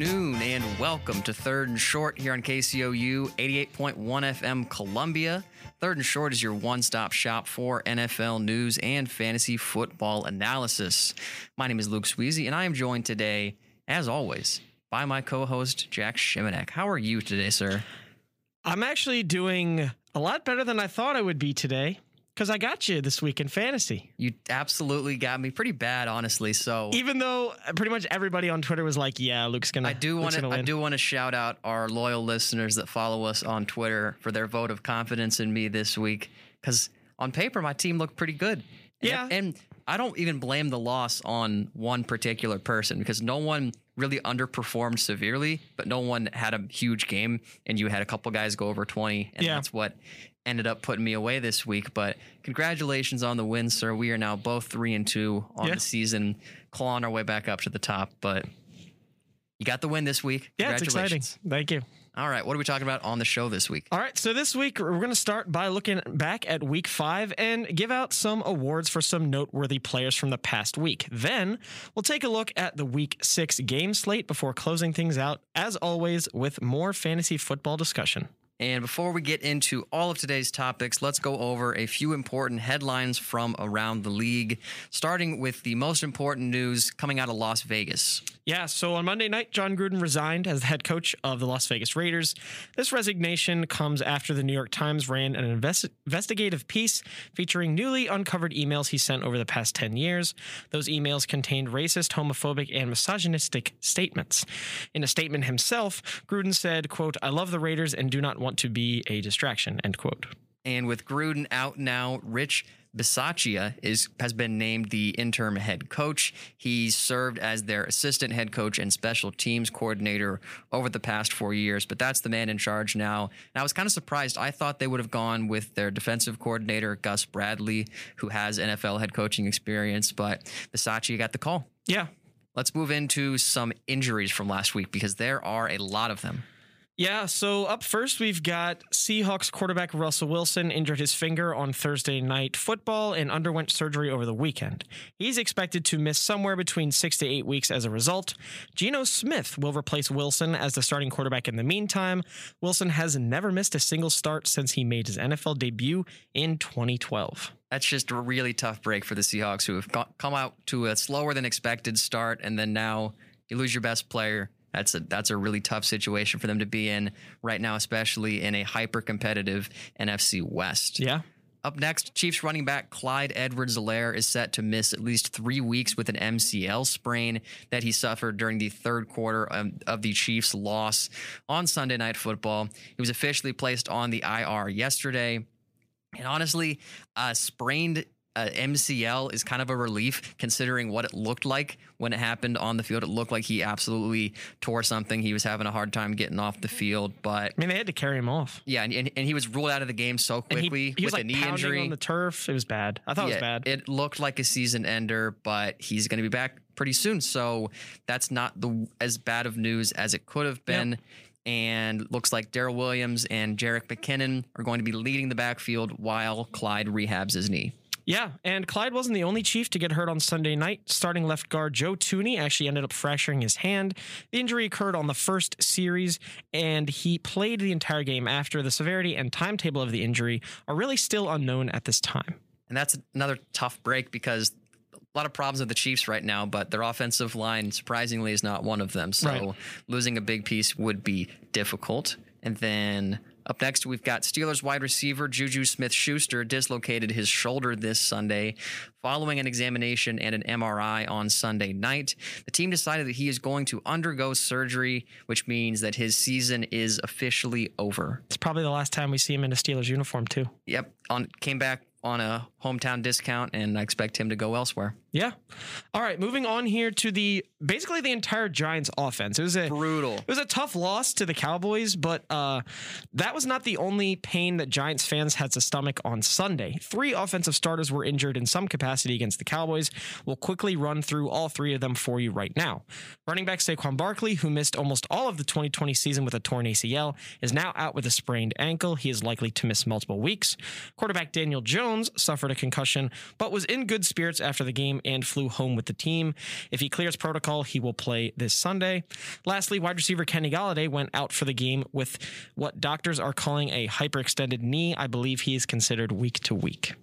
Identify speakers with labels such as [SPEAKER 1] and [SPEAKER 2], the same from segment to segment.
[SPEAKER 1] afternoon, and welcome to Third and Short here on KCOU 88.1 FM Columbia. Third and Short is your one stop shop for NFL news and fantasy football analysis. My name is Luke Sweezy, and I am joined today, as always, by my co host, Jack Shimanek. How are you today, sir?
[SPEAKER 2] I'm actually doing a lot better than I thought I would be today because I got you this week in fantasy.
[SPEAKER 1] You absolutely got me pretty bad, honestly. So
[SPEAKER 2] Even though uh, pretty much everybody on Twitter was like, "Yeah, Luke's gonna."
[SPEAKER 1] I do want to I do want to shout out our loyal listeners that follow us on Twitter for their vote of confidence in me this week because on paper my team looked pretty good. And-
[SPEAKER 2] Yeah.
[SPEAKER 1] and I don't even blame the loss on one particular person because no one really underperformed severely, but no one had a huge game, and you had a couple guys go over twenty, and
[SPEAKER 2] Yeah.
[SPEAKER 1] that's what ended up putting me away this week. But congratulations on the win, sir. We are now both three and two on
[SPEAKER 2] Yeah.
[SPEAKER 1] the season, clawing our way back up to the top, but. You got the win this week.
[SPEAKER 2] Yeah, it's exciting.
[SPEAKER 1] Congratulations.
[SPEAKER 2] Thank you.
[SPEAKER 1] All right, what are we talking about on the show this week?
[SPEAKER 2] All right, so this week we're going to start by looking back at week five and give out some awards for some noteworthy players from the past week. Then we'll take a look at the week six game slate before closing things out, as always, with more fantasy football discussion.
[SPEAKER 1] And before we get into all of today's topics, let's go over a few important headlines from around the league, starting with the most important news coming out of Las Vegas.
[SPEAKER 2] Yeah, so on Monday night, Jon Gruden resigned as the head coach of the Las Vegas Raiders. This resignation comes after the New York Times ran an investi- investigative piece featuring newly uncovered emails he sent over the past 10 years. Those emails contained racist, homophobic, and misogynistic statements. In a statement himself, Gruden said, quote, I love the Raiders and do not want to be a distraction, end quote.
[SPEAKER 1] And with Gruden out now, Rich Bisaccia is has been named the interim head coach. He served as their assistant head coach and special teams coordinator over the past four years, but that's the man in charge now. And I was kind of surprised. I thought they would have gone with their defensive coordinator, Gus Bradley, who has NFL head coaching experience, but Bisaccia got the call.
[SPEAKER 2] Yeah,
[SPEAKER 1] Let's move into some injuries from last week because there are a lot of them.
[SPEAKER 2] Yeah, so up first, we've got Seahawks quarterback Russell Wilson injured his finger on Thursday night football and underwent surgery over the weekend. He's expected to miss somewhere between six to eight weeks as a result. Geno Smith will replace Wilson as the starting quarterback in the meantime. Wilson has never missed a single start since he made his NFL debut in 2012.
[SPEAKER 1] That's just a really tough break for the Seahawks, who have co- come out to a slower than expected start, and then now you lose your best player. That's a that's a really tough situation for them to be in right now, especially in a hyper competitive NFC West.
[SPEAKER 2] Yeah.
[SPEAKER 1] Up next, Chiefs running back Clyde Edwards-Helaire is set to miss at least three weeks with an MCL sprain that he suffered during the third quarter of, of the Chiefs' loss on Sunday Night Football. He was officially placed on the IR yesterday. And honestly, uh, sprained uh, MCL is kind of a relief considering what it looked like when it happened on the field. It looked like he absolutely tore something. He was having a hard time getting off the field, but
[SPEAKER 2] I mean, they had to carry him off.
[SPEAKER 1] yeah, and, and, and he was ruled out of the game so
[SPEAKER 2] he,
[SPEAKER 1] quickly
[SPEAKER 2] he was
[SPEAKER 1] with
[SPEAKER 2] like
[SPEAKER 1] a knee injury.
[SPEAKER 2] on the turf. It was bad. I thought it was bad.
[SPEAKER 1] It looked like a season ender, but he's going to be back pretty soon. So that's not the as bad of news as it could have been. And looks like Darrel Williams and Jerick McKinnon are going to be leading the backfield while Clyde rehabs his knee.
[SPEAKER 2] Yeah, and Clyde wasn't the only Chief to get hurt on Sunday night. Starting left guard Joe Thuney actually ended up fracturing his hand. The injury occurred on the first series, and he played the entire game after. The severity and timetable of the injury are really still unknown at this time.
[SPEAKER 1] And that's another tough break because a lot of problems with the Chiefs right now, but their offensive line, surprisingly, is not one of them. So
[SPEAKER 2] Right.
[SPEAKER 1] losing a big piece would be difficult. And then up next, we've got Steelers wide receiver Juju Smith Schuster dislocated his shoulder this Sunday following an examination and an MRI on Sunday night. The team decided that he is going to undergo surgery, which means that his season is officially over.
[SPEAKER 2] It's probably the last time we see him in a Steelers uniform, too.
[SPEAKER 1] Yep, on came back on a hometown discount, and I expect him to go elsewhere.
[SPEAKER 2] Yeah. All right, moving on here to the basically the entire Giants offense. It was a
[SPEAKER 1] Brutal.
[SPEAKER 2] It was a tough loss to the Cowboys, but uh, that was not the only pain that Giants fans had to stomach on Sunday. Three offensive starters were injured in some capacity against the Cowboys. We'll quickly run through all three of them for you right now. Running back Saquon Barkley, who missed almost all of the 2020 season with a torn ACL, is now out with a sprained ankle. He is likely to miss multiple weeks. Quarterback Daniel Jones suffered a concussion, but was in good spirits after the game game and flew home with the team. If he clears protocol, he will play this Sunday. Lastly, wide receiver Kenny Golladay went out for the game with what doctors are calling a hyperextended knee. I believe he is considered week to week.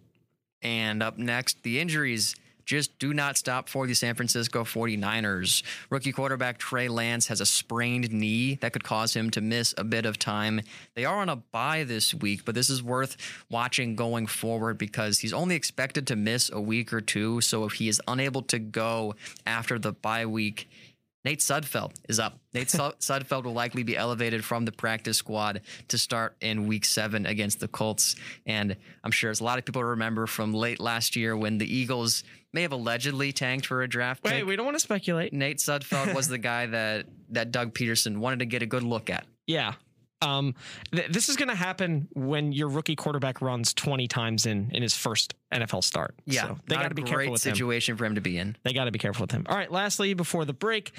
[SPEAKER 1] And up next, the injuries just do not stop for the San Francisco 49ers. Rookie quarterback Trey Lance has a sprained knee that could cause him to miss a bit of time. They are on a bye this week, but this is worth watching going forward because he's only expected to miss a week or two. So if he is unable to go after the bye week, Nate Sudfeld is up. Nate Sudfeld will likely be elevated from the practice squad to start in week seven against the Colts. And I'm sure as a lot of people remember from late last year when the Eagles may have allegedly tanked for a draft
[SPEAKER 2] Wait,
[SPEAKER 1] pick.
[SPEAKER 2] we don't want to speculate.
[SPEAKER 1] Nate Sudfeld was the guy that that Doug Pederson wanted to get a good look at.
[SPEAKER 2] Yeah. Um, th- this is going to happen when your rookie quarterback runs 20 times in in his first NFL start.
[SPEAKER 1] Yeah,
[SPEAKER 2] So they got to be careful with him.
[SPEAKER 1] situation for him to be in.
[SPEAKER 2] They got to be careful with him. All right, lastly, before the break,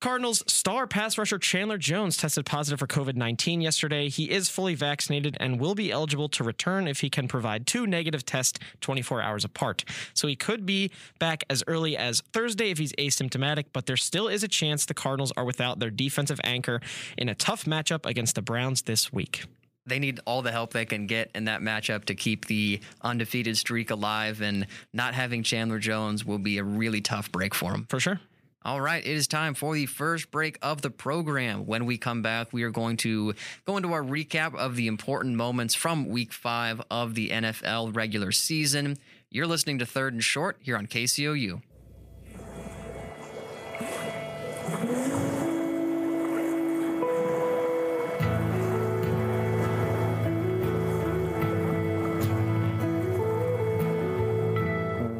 [SPEAKER 2] Cardinals star pass rusher Chandler Jones tested positive for COVID 19 yesterday. He is fully vaccinated and will be eligible to return if he can provide two negative tests 24 hours apart. So he could be back as early as Thursday if he's asymptomatic, but there still is a chance the Cardinals are without their defensive anchor in a tough matchup against the Browns this week.
[SPEAKER 1] They need all the help they can get in that matchup to keep the undefeated streak alive, and not having Chandler Jones will be a really tough break for him.
[SPEAKER 2] For sure.
[SPEAKER 1] All right, it is time for the first break of the program. When we come back, we are going to go into our recap of the important moments from week five of the NFL regular season. You're listening to Third and Short here on KCOU.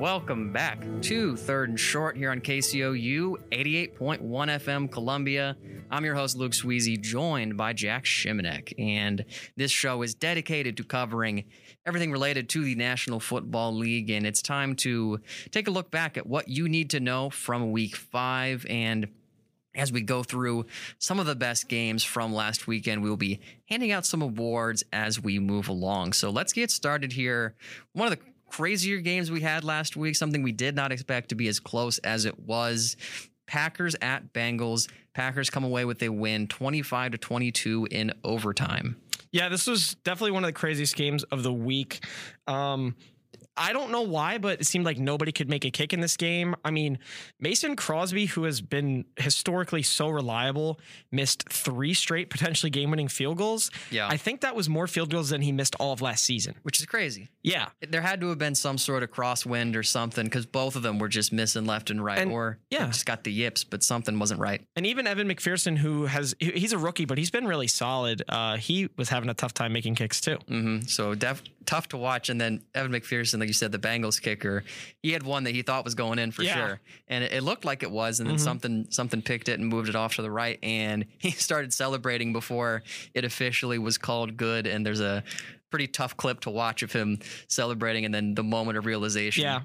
[SPEAKER 1] Welcome back to Third and Short here on KCOU 88.1 FM Columbia. I'm your host, Luke Sweezy, joined by Jack Shimonek. And this show is dedicated to covering everything related to the National Football League. And it's time to take a look back at what you need to know from week five. And as we go through some of the best games from last weekend, we will be handing out some awards as we move along. So let's get started here. One of the crazier games we had last week, something we did not expect to be as close as it was. Packers at Bengals. Packers come away with a win 25 to 22 in overtime.
[SPEAKER 2] Yeah, this was definitely one of the craziest games of the week. Um, I don't know why, but it seemed like nobody could make a kick in this game. I mean, Mason Crosby, who has been historically so reliable, missed three straight potentially game winning field goals.
[SPEAKER 1] Yeah.
[SPEAKER 2] I think that was more field goals than he missed all of last season.
[SPEAKER 1] Which is crazy.
[SPEAKER 2] Yeah.
[SPEAKER 1] There had to have been some sort of crosswind or something because both of them were just missing left and right,
[SPEAKER 2] And-
[SPEAKER 1] or
[SPEAKER 2] yeah.
[SPEAKER 1] just got the yips, but something wasn't right.
[SPEAKER 2] And even Evan McPherson, who has, he's a rookie, but he's been really solid. Uh, he was having a tough time making kicks too.
[SPEAKER 1] Mm-hmm. So def- tough to watch. And then Evan McPherson, like you said, the Bengals kicker, he had one that he thought was going in for
[SPEAKER 2] Yeah.
[SPEAKER 1] sure, and it, it looked like it was. And then
[SPEAKER 2] Mhm.
[SPEAKER 1] something something picked it and moved it off to the right, and he started celebrating before it officially was called good. And there's a pretty tough clip to watch of him celebrating, and then the moment of realization.
[SPEAKER 2] Yeah.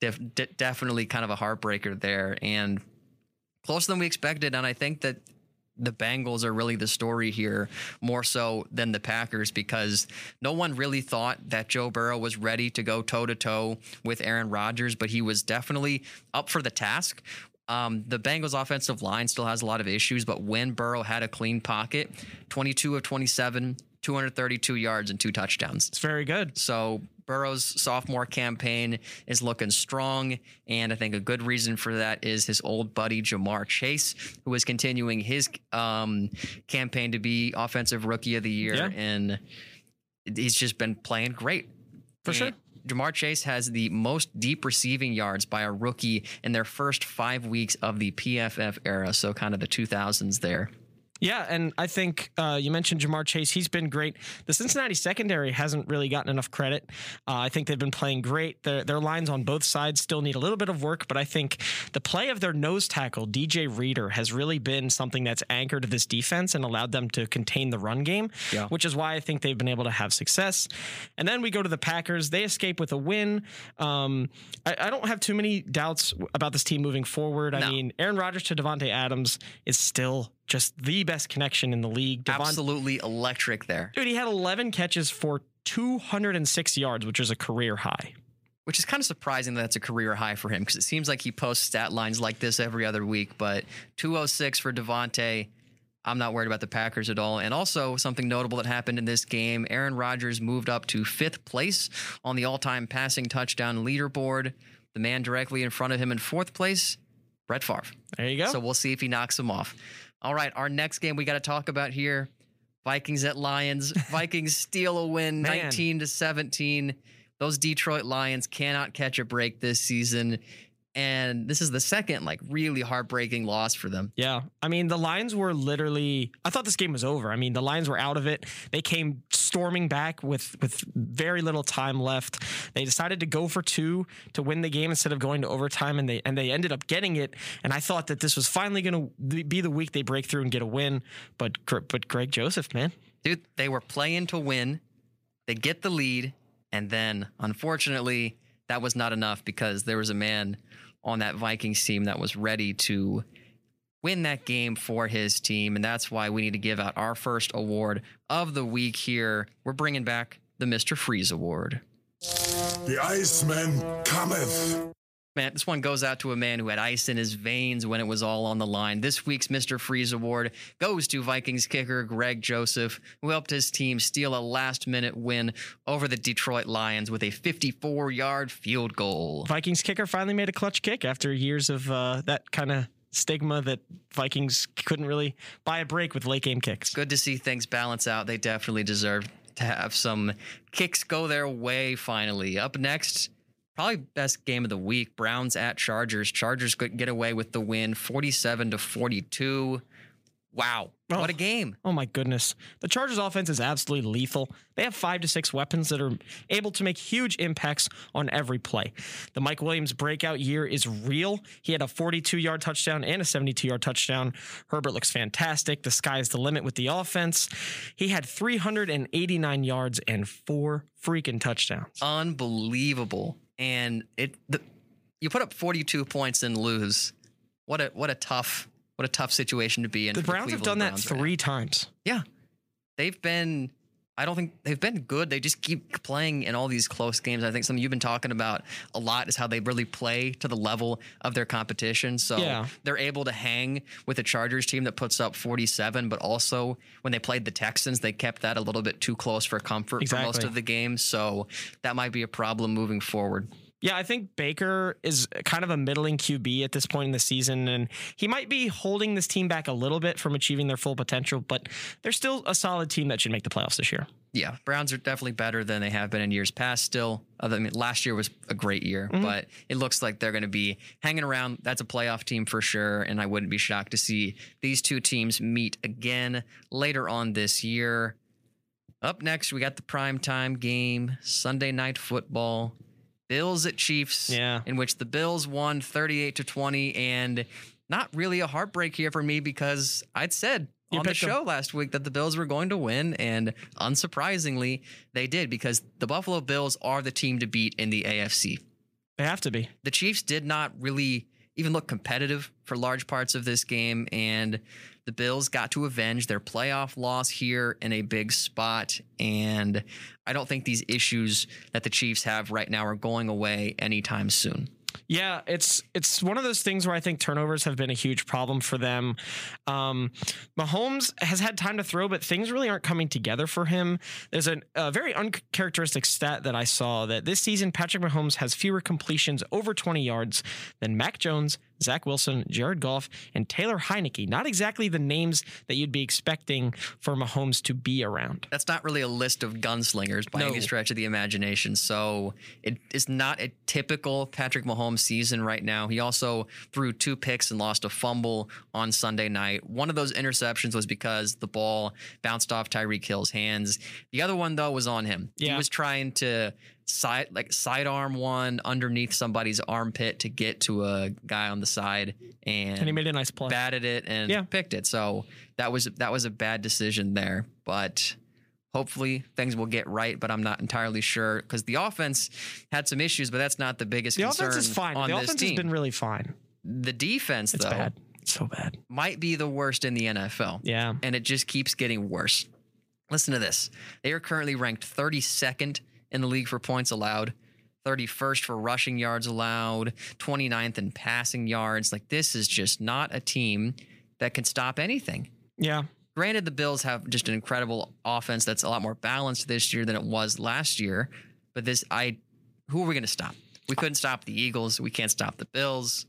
[SPEAKER 1] def- de- definitely kind of a heartbreaker there, and closer than we expected. And I think that the Bengals are really the story here, more so than the Packers, because no one really thought that Joe Burrow was ready to go toe to toe with Aaron Rodgers, but he was definitely up for the task. Um, the Bengals offensive line still has a lot of issues, but when Burrow had a clean pocket, 22 of 27, 232 yards and two touchdowns.
[SPEAKER 2] It's very good.
[SPEAKER 1] So Burrow's sophomore campaign is looking strong, and I think a good reason for that is his old buddy Ja'Marr Chase, who is continuing his um, campaign to be offensive rookie of the year,
[SPEAKER 2] Yeah.
[SPEAKER 1] and he's just been playing great.
[SPEAKER 2] For sure.
[SPEAKER 1] And Ja'Marr Chase has the most deep receiving yards by a rookie in their first five weeks of the PFF era, so kind of the 2000s there.
[SPEAKER 2] Yeah, and I think uh, you mentioned Ja'Marr Chase. He's been great. The Cincinnati secondary hasn't really gotten enough credit. Uh, I think they've been playing great. Their, their lines on both sides still need a little bit of work, but I think the play of their nose tackle, DJ Reader, has really been something that's anchored this defense and allowed them to contain the run game,
[SPEAKER 1] Yeah.
[SPEAKER 2] which is why I think they've been able to have success. And then we go to the Packers. They escape with a win. Um, I, I don't have too many doubts about this team moving forward. I mean, Aaron Rodgers to Davante Adams is still just the best connection in the league. Devon-
[SPEAKER 1] Absolutely electric there.
[SPEAKER 2] Dude, he had 11 catches for 206 yards, which is a career high.
[SPEAKER 1] which is kind of surprising that that's a career high for him because it seems like he posts stat lines like this every other week. But 206 for Davante. I'm not worried about the Packers at all. And also, something notable that happened in this game Aaron Rodgers moved up to fifth place on the all time passing touchdown leaderboard. The man directly in front of him in fourth place, Brett Favre.
[SPEAKER 2] There you go.
[SPEAKER 1] So we'll see if he knocks him off. All right, our next game we got to talk about here Vikings at Lions. Vikings steal a win 19 to 17. Those Detroit Lions cannot catch a break this season. And this is the second, like, really heartbreaking loss for them.
[SPEAKER 2] Yeah. I mean, the Lions were literally I thought this game was over. I mean, the Lions were out of it. They came storming back with with very little time left. They decided to go for two to win the game instead of going to overtime and they and they ended up getting it. And I thought that this was finally going to be the week they break through and get a win, but but Greg Joseph, man.
[SPEAKER 1] Dude, they were playing to win. They get the lead. And then, unfortunately, that was not enough because there was a man on that Vikings team that was ready to win that game for his team. And that's why we need to give out our first award of the week here. We're bringing back the Mr. Freeze Award.
[SPEAKER 3] The Iceman cometh.
[SPEAKER 1] Man, this one goes out to a man who had ice in his veins when it was all on the line. This week's Mr. Freeze Award goes to Vikings kicker Greg Joseph, who helped his team steal a last minute win over the Detroit Lions with a 54 yard field goal.
[SPEAKER 2] Vikings kicker finally made a clutch kick after years of uh, that kind of stigma that Vikings couldn't really buy a break with late game kicks.
[SPEAKER 1] Good to see things balance out. They definitely deserve to have some kicks go their way finally. Up next, probably best game of the week Browns at Chargers. Chargers could get away with the win 47 to 42. Wow.
[SPEAKER 2] Oh.
[SPEAKER 1] What a oh. game.
[SPEAKER 2] Oh my goodness. The Chargers offense is absolutely lethal. They have five to six weapons that are able to make huge impacts on every play. The Mike Williams breakout year is real. He had a 42 yard touchdown and a 72 yard touchdown. Herbert looks fantastic. The sky is the limit with the offense. He had 389 yards and four freaking touchdowns.
[SPEAKER 1] Unbelievable. And it the, you put up 42 points and lose. What a what a tough what a tough situation to be in.
[SPEAKER 2] The Browns have
[SPEAKER 1] Cleveland
[SPEAKER 2] done that
[SPEAKER 1] Browns right
[SPEAKER 2] three times.
[SPEAKER 1] Yeah. They've been I don't think they've been good. They just keep playing in all these close games. I think something you've been talking about a lot is how they really play to the level of their competition. So
[SPEAKER 2] Yeah.
[SPEAKER 1] they're able to hang with a Chargers team that puts up 47, but also when they played the Texans, they kept that a little bit too close for comfort for most of the game. So that might be a problem moving forward.
[SPEAKER 2] Yeah, I think Baker is kind of a middling QB at this point in the season, and he might be holding this team back a little bit from achieving their full potential, but they're still a solid team that should make the playoffs this year.
[SPEAKER 1] Yeah, Browns are definitely better than they have been in years past. Still, I mean, last year was a great year, mm-hmm. but it looks like they're going to be hanging around. That's a playoff team for sure, and I wouldn't be shocked to see these two teams meet again later on this year. Up next, we got the prime time game, Sunday night football, Bills at Chiefs.
[SPEAKER 2] Yeah.
[SPEAKER 1] in which the Bills won 38 to 20, and not really a heartbreak here for me because I'd said
[SPEAKER 2] You
[SPEAKER 1] on the show last week that the Bills were going to win, and unsurprisingly, they did because the Buffalo Bills are the team to beat in the AFC.
[SPEAKER 2] They have to be.
[SPEAKER 1] The Chiefs did not really even look competitive for large parts of this game, and the Bills got to avenge their playoff loss here in a big spot. And I don't think these issues that the Chiefs have right now are going away anytime soon.
[SPEAKER 2] Yeah, it's it's one of those things where I think turnovers have been a huge problem for them. Um, Mahomes has had time to throw, but things really aren't coming together for him. There's an, a very uncharacteristic stat that I saw that this season Patrick Mahomes has fewer completions over 20 yards than Mac Jones, Zach Wilson, Jared Goff, and Taylor Heinicke. Not exactly the names that you'd be expecting for Mahomes to be around.
[SPEAKER 1] That's not really a list of gunslingers by
[SPEAKER 2] No.
[SPEAKER 1] any stretch of the imagination. So it is not a typical Patrick Mahomes season right now. He also threw two picks and lost a fumble on Sunday night. One of those interceptions was because the ball bounced off Tyreek Hill's hands. The other one though was on him. He was trying to side like sidearm one underneath somebody's armpit to get to a guy on the side and,
[SPEAKER 2] And he made a nice play.
[SPEAKER 1] batted it and
[SPEAKER 2] Yeah.
[SPEAKER 1] picked it. So that was that was a bad decision there, but hopefully things will get right. But I'm not entirely sure because the offense had some issues, but that's not the biggest
[SPEAKER 2] The
[SPEAKER 1] concern
[SPEAKER 2] offense is fine.
[SPEAKER 1] on
[SPEAKER 2] The offense
[SPEAKER 1] team.
[SPEAKER 2] has been really fine.
[SPEAKER 1] the defense
[SPEAKER 2] It's
[SPEAKER 1] though
[SPEAKER 2] bad. It's so bad.
[SPEAKER 1] might be the worst in the NFL
[SPEAKER 2] Yeah.
[SPEAKER 1] and it just keeps getting worse. Listen to this. They are currently ranked 32nd in the league for points allowed, 31st for rushing yards allowed, 29th in passing yards. Like this is just not a team that can stop anything.
[SPEAKER 2] Yeah.
[SPEAKER 1] Granted, the Bills have just an incredible offense that's a lot more balanced this year than it was last year. But this, I, who are we going to stop? We couldn't stop the Eagles. We can't stop the Bills.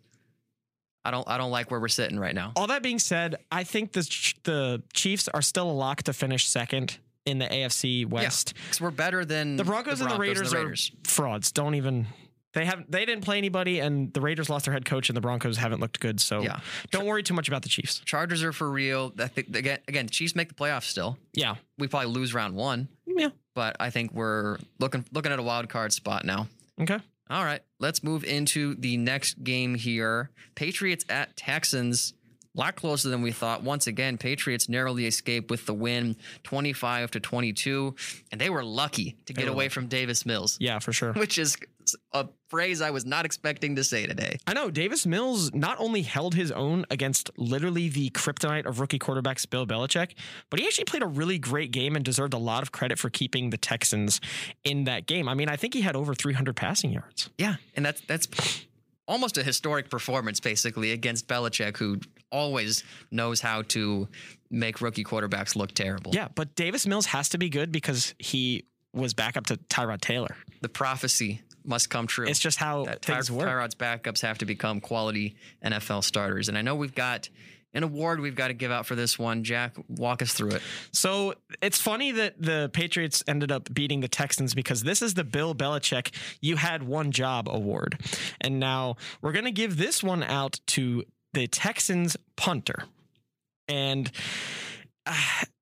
[SPEAKER 1] I don't, I don't like where we're sitting right now.
[SPEAKER 2] All that being said, I think the the Chiefs are still a lock to finish second in the AFC West.
[SPEAKER 1] Because we're better than
[SPEAKER 2] The Broncos, and the Raiders, are frauds. Don't even. They haven't. They didn't play anybody, and the Raiders lost their head coach, and the Broncos haven't looked good. So
[SPEAKER 1] Yeah.
[SPEAKER 2] don't worry too much about the Chiefs.
[SPEAKER 1] Chargers are for real. I think again, again, Chiefs make the playoffs still.
[SPEAKER 2] Yeah,
[SPEAKER 1] We probably lose round one,
[SPEAKER 2] yeah.
[SPEAKER 1] but I think we're looking looking at a wild card spot now.
[SPEAKER 2] Okay.
[SPEAKER 1] All right, let's move into the next game here. Patriots at Texans. A lot closer than we thought. Once again, Patriots narrowly escape with the win, 25 to 22, and they were lucky to get away from Davis Mills,
[SPEAKER 2] Yeah, for sure.
[SPEAKER 1] which is a phrase I was not expecting to say today.
[SPEAKER 2] I know Davis Mills not only held his own against literally the kryptonite of rookie quarterbacks Bill Belichick, but he actually played a really great game and deserved a lot of credit for keeping the Texans in that game. I mean, I think he had over 300 passing yards.
[SPEAKER 1] Yeah, and that's that's almost a historic performance basically against Belichick, who always knows how to make rookie quarterbacks look terrible.
[SPEAKER 2] Yeah, but Davis Mills has to be good because he was back up to Tyrod Taylor.
[SPEAKER 1] The prophecy must come true.
[SPEAKER 2] It's just how
[SPEAKER 1] that Ty-
[SPEAKER 2] things work.
[SPEAKER 1] Tyrod's backups have to become quality NFL starters. And I know we've got an award we've got to give out for this one. Jack, walk us through it.
[SPEAKER 2] So it's funny that the Patriots ended up beating the Texans because this is the Bill Belichick You Had One Job award. And now we're going to give this one out to the Texans punter. And uh,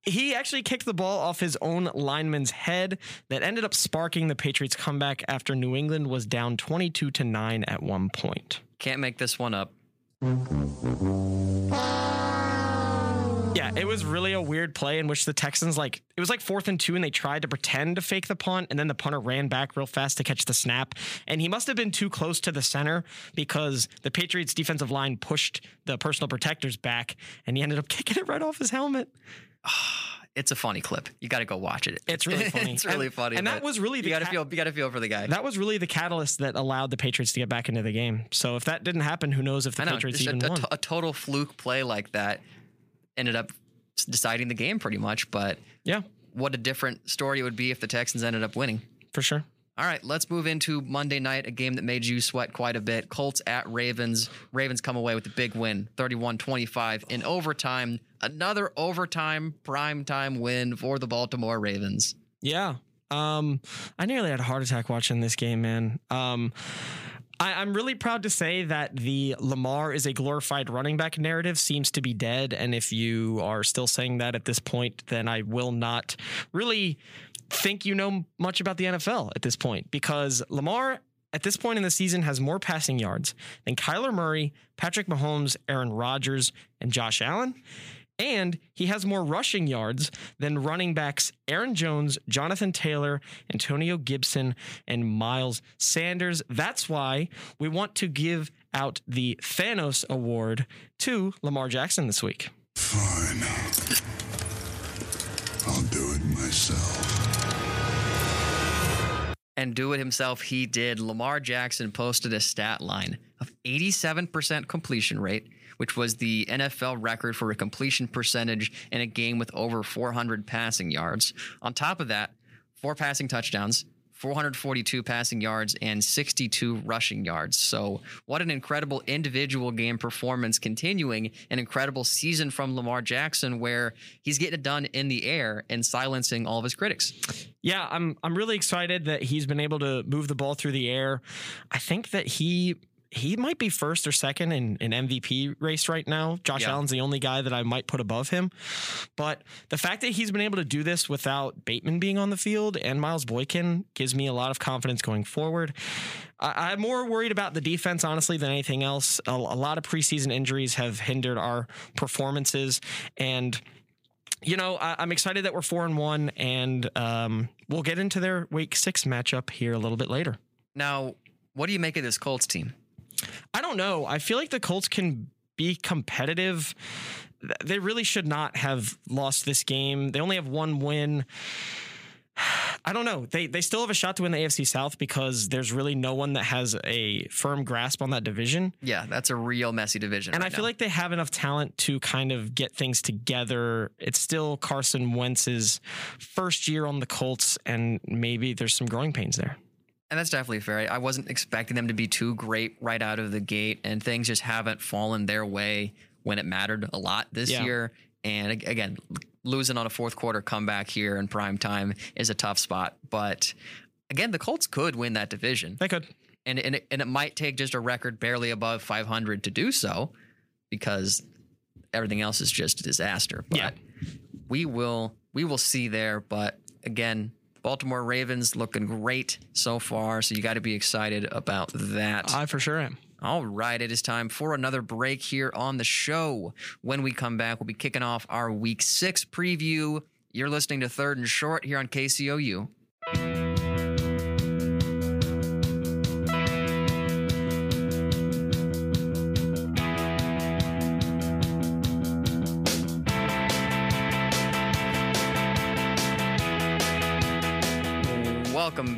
[SPEAKER 2] he actually kicked the ball off his own lineman's head that ended up sparking the Patriots comeback after New England was down 22 to 9 at one point.
[SPEAKER 1] Can't make this one up.
[SPEAKER 2] Yeah, it was really a weird play in which the Texans like it was like fourth and two, and they tried to pretend to fake the punt, and then the punter ran back real fast to catch the snap, and he must have been too close to the center because the Patriots defensive line pushed the personal protectors back, and he ended up kicking it right off his helmet.
[SPEAKER 1] It's a funny clip. You got to go watch it.
[SPEAKER 2] It's really funny.
[SPEAKER 1] it's really
[SPEAKER 2] And-
[SPEAKER 1] funny.
[SPEAKER 2] and that was really the
[SPEAKER 1] you got to
[SPEAKER 2] ca-
[SPEAKER 1] feel. You got to feel for the guy.
[SPEAKER 2] That was really the catalyst that allowed the Patriots to get back into the game. So if that didn't happen, who knows if the
[SPEAKER 1] know.
[SPEAKER 2] Patriots even
[SPEAKER 1] a
[SPEAKER 2] won?
[SPEAKER 1] a total fluke play like that ended up deciding the game pretty much. But
[SPEAKER 2] yeah,
[SPEAKER 1] what a different story it would be if the Texans ended up winning.
[SPEAKER 2] for sure.
[SPEAKER 1] All right, let's move into Monday night, a game that made you sweat quite a bit. Colts at Ravens. Ravens come away with a big win, 31 25 in overtime. Another overtime, prime time win for the Baltimore Ravens.
[SPEAKER 2] Yeah. Um, I nearly had a heart attack watching this game, man. Um, I, I'm really proud to say that the Lamar is a glorified running back narrative seems to be dead. And if you are still saying that at this point, then I will not really think you know much about the NFL at this point because Lamar at this point in the season has more passing yards than Kyler Murray, Patrick Mahomes, Aaron Rodgers, and Josh Allen. And he has more rushing yards than running backs Aaron Jones, Jonathan Taylor, Antonio Gibson, and Miles Sanders. That's why we want to give out the Thanos Award to Lamar Jackson this week.
[SPEAKER 3] Fine. I'll do it myself.
[SPEAKER 1] And do it himself, he did. Lamar Jackson posted a stat line of 87% completion rate, which was the NFL record for a completion percentage in a game with over 400 passing yards. On top of that, four passing touchdowns, 442 passing yards, and 62 rushing yards. So, what an incredible individual game performance, continuing an incredible season from Lamar Jackson, where he's getting it done in the air and silencing all of his critics.
[SPEAKER 2] Yeah, I'm I'm really excited that he's been able to move the ball through the air. I think that he he might be first or second in an MVP race right now. Josh
[SPEAKER 1] Yeah.
[SPEAKER 2] Allen's the only guy that I might put above him. But the fact that he's been able to do this without Bateman being on the field and Miles Boykin gives me a lot of confidence going forward. I, I'm more worried about the defense, honestly, than anything else. A, a lot of preseason injuries have hindered our performances, and you know, I, I'm excited that we're four and one, and um, we'll get into their Week Six matchup here a little bit later.
[SPEAKER 1] Now, what do you make of this Colts team?
[SPEAKER 2] I don't know. I feel like the Colts can be competitive. They really should not have lost this game. They only have one win. I don't know. They they still have a shot to win the AFC South because there's really no one that has a firm grasp on that division.
[SPEAKER 1] Yeah, that's a real messy division.
[SPEAKER 2] And
[SPEAKER 1] right
[SPEAKER 2] I feel
[SPEAKER 1] now.
[SPEAKER 2] like they have enough talent to kind of get things together. It's still Carson Wentz's first year on the Colts, and maybe there's some growing pains there.
[SPEAKER 1] And that's definitely fair. I wasn't expecting them to be too great right out of the gate, and things just haven't fallen their way when it mattered a lot this
[SPEAKER 2] Yeah.
[SPEAKER 1] year. And again, losing on a fourth quarter comeback here in prime time is a tough spot. But again, the Colts could win that division,
[SPEAKER 2] They could.
[SPEAKER 1] and and it, and it might take just a record barely above 500 to do so, because everything else is just a disaster. But
[SPEAKER 2] Yeah.
[SPEAKER 1] we will we will see there. But again, Baltimore Ravens looking great so far, so you got to be excited about that.
[SPEAKER 2] I for sure am.
[SPEAKER 1] All right, it is time for another break here on the show. When we come back, we'll be kicking off our Week Six preview. You're listening to Third and Short here on KCOU.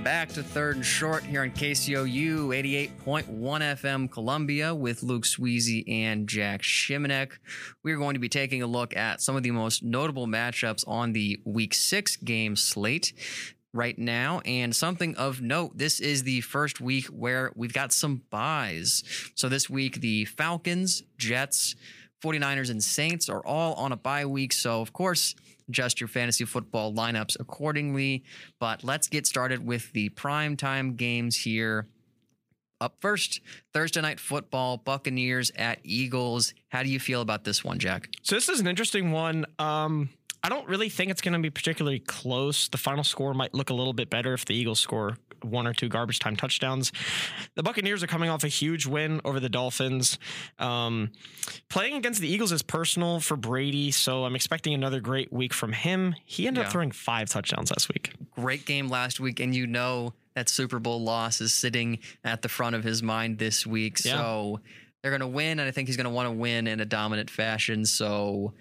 [SPEAKER 1] Back to Third and Short here on KCOU 88.1 FM Columbia with Luke Sweezy and Jack Shimonek. We're going to be taking a look at some of the most notable matchups on the Week 6 game slate right now. And something of note, this is the first week where we've got some byes. So this week, the Falcons, Jets, 49ers, and Saints are all on a bye week. So, of course, adjust your fantasy football lineups accordingly. But let's get started with the prime time games here. Up first, Thursday night football, Buccaneers at Eagles. How do you feel about this one, Jack?
[SPEAKER 2] So this is an interesting one. Um, I don't really think it's going to be particularly close. The final score might look a little bit better if the Eagles score one or two garbage time touchdowns. The Buccaneers are coming off a huge win over the Dolphins. Um, playing against the Eagles is personal for Brady, so I'm expecting another great week from him. He ended
[SPEAKER 1] Yeah.
[SPEAKER 2] up throwing five touchdowns last week.
[SPEAKER 1] Great game last week, and you know that Super Bowl loss is sitting at the front of his mind this week.
[SPEAKER 2] Yeah.
[SPEAKER 1] So they're going to win, and I think he's going to want to win in a dominant fashion. So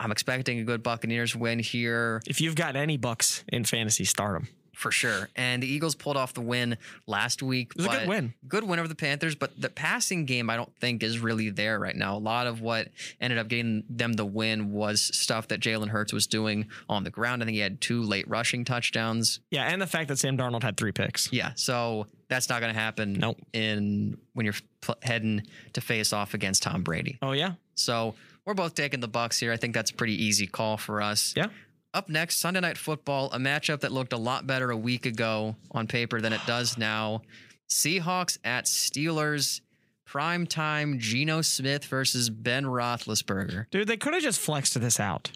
[SPEAKER 1] I'm expecting a good Buccaneers win here.
[SPEAKER 2] If you've got any bucks in fantasy, start them.
[SPEAKER 1] For sure. And the Eagles pulled off the win last week.
[SPEAKER 2] It was a good win.
[SPEAKER 1] Good win over the Panthers, but the passing game I don't think is really there right now. A lot of what ended up getting them the win was stuff that Jalen Hurts was doing on the ground. I think he had two late rushing touchdowns.
[SPEAKER 2] Yeah, and the fact that Sam Darnold had three picks.
[SPEAKER 1] Yeah, so that's not going to happen
[SPEAKER 2] Nope.
[SPEAKER 1] in when you're pl- heading to face off against Tom Brady.
[SPEAKER 2] Oh yeah,
[SPEAKER 1] So we're both taking the Bucks here. I think that's a pretty easy call for us.
[SPEAKER 2] Yeah.
[SPEAKER 1] Up next, Sunday Night Football, a matchup that looked a lot better a week ago on paper than it does now. Seahawks at Steelers. Prime time, Geno Smith versus Ben Roethlisberger.
[SPEAKER 2] dude, they could have just flexed this out.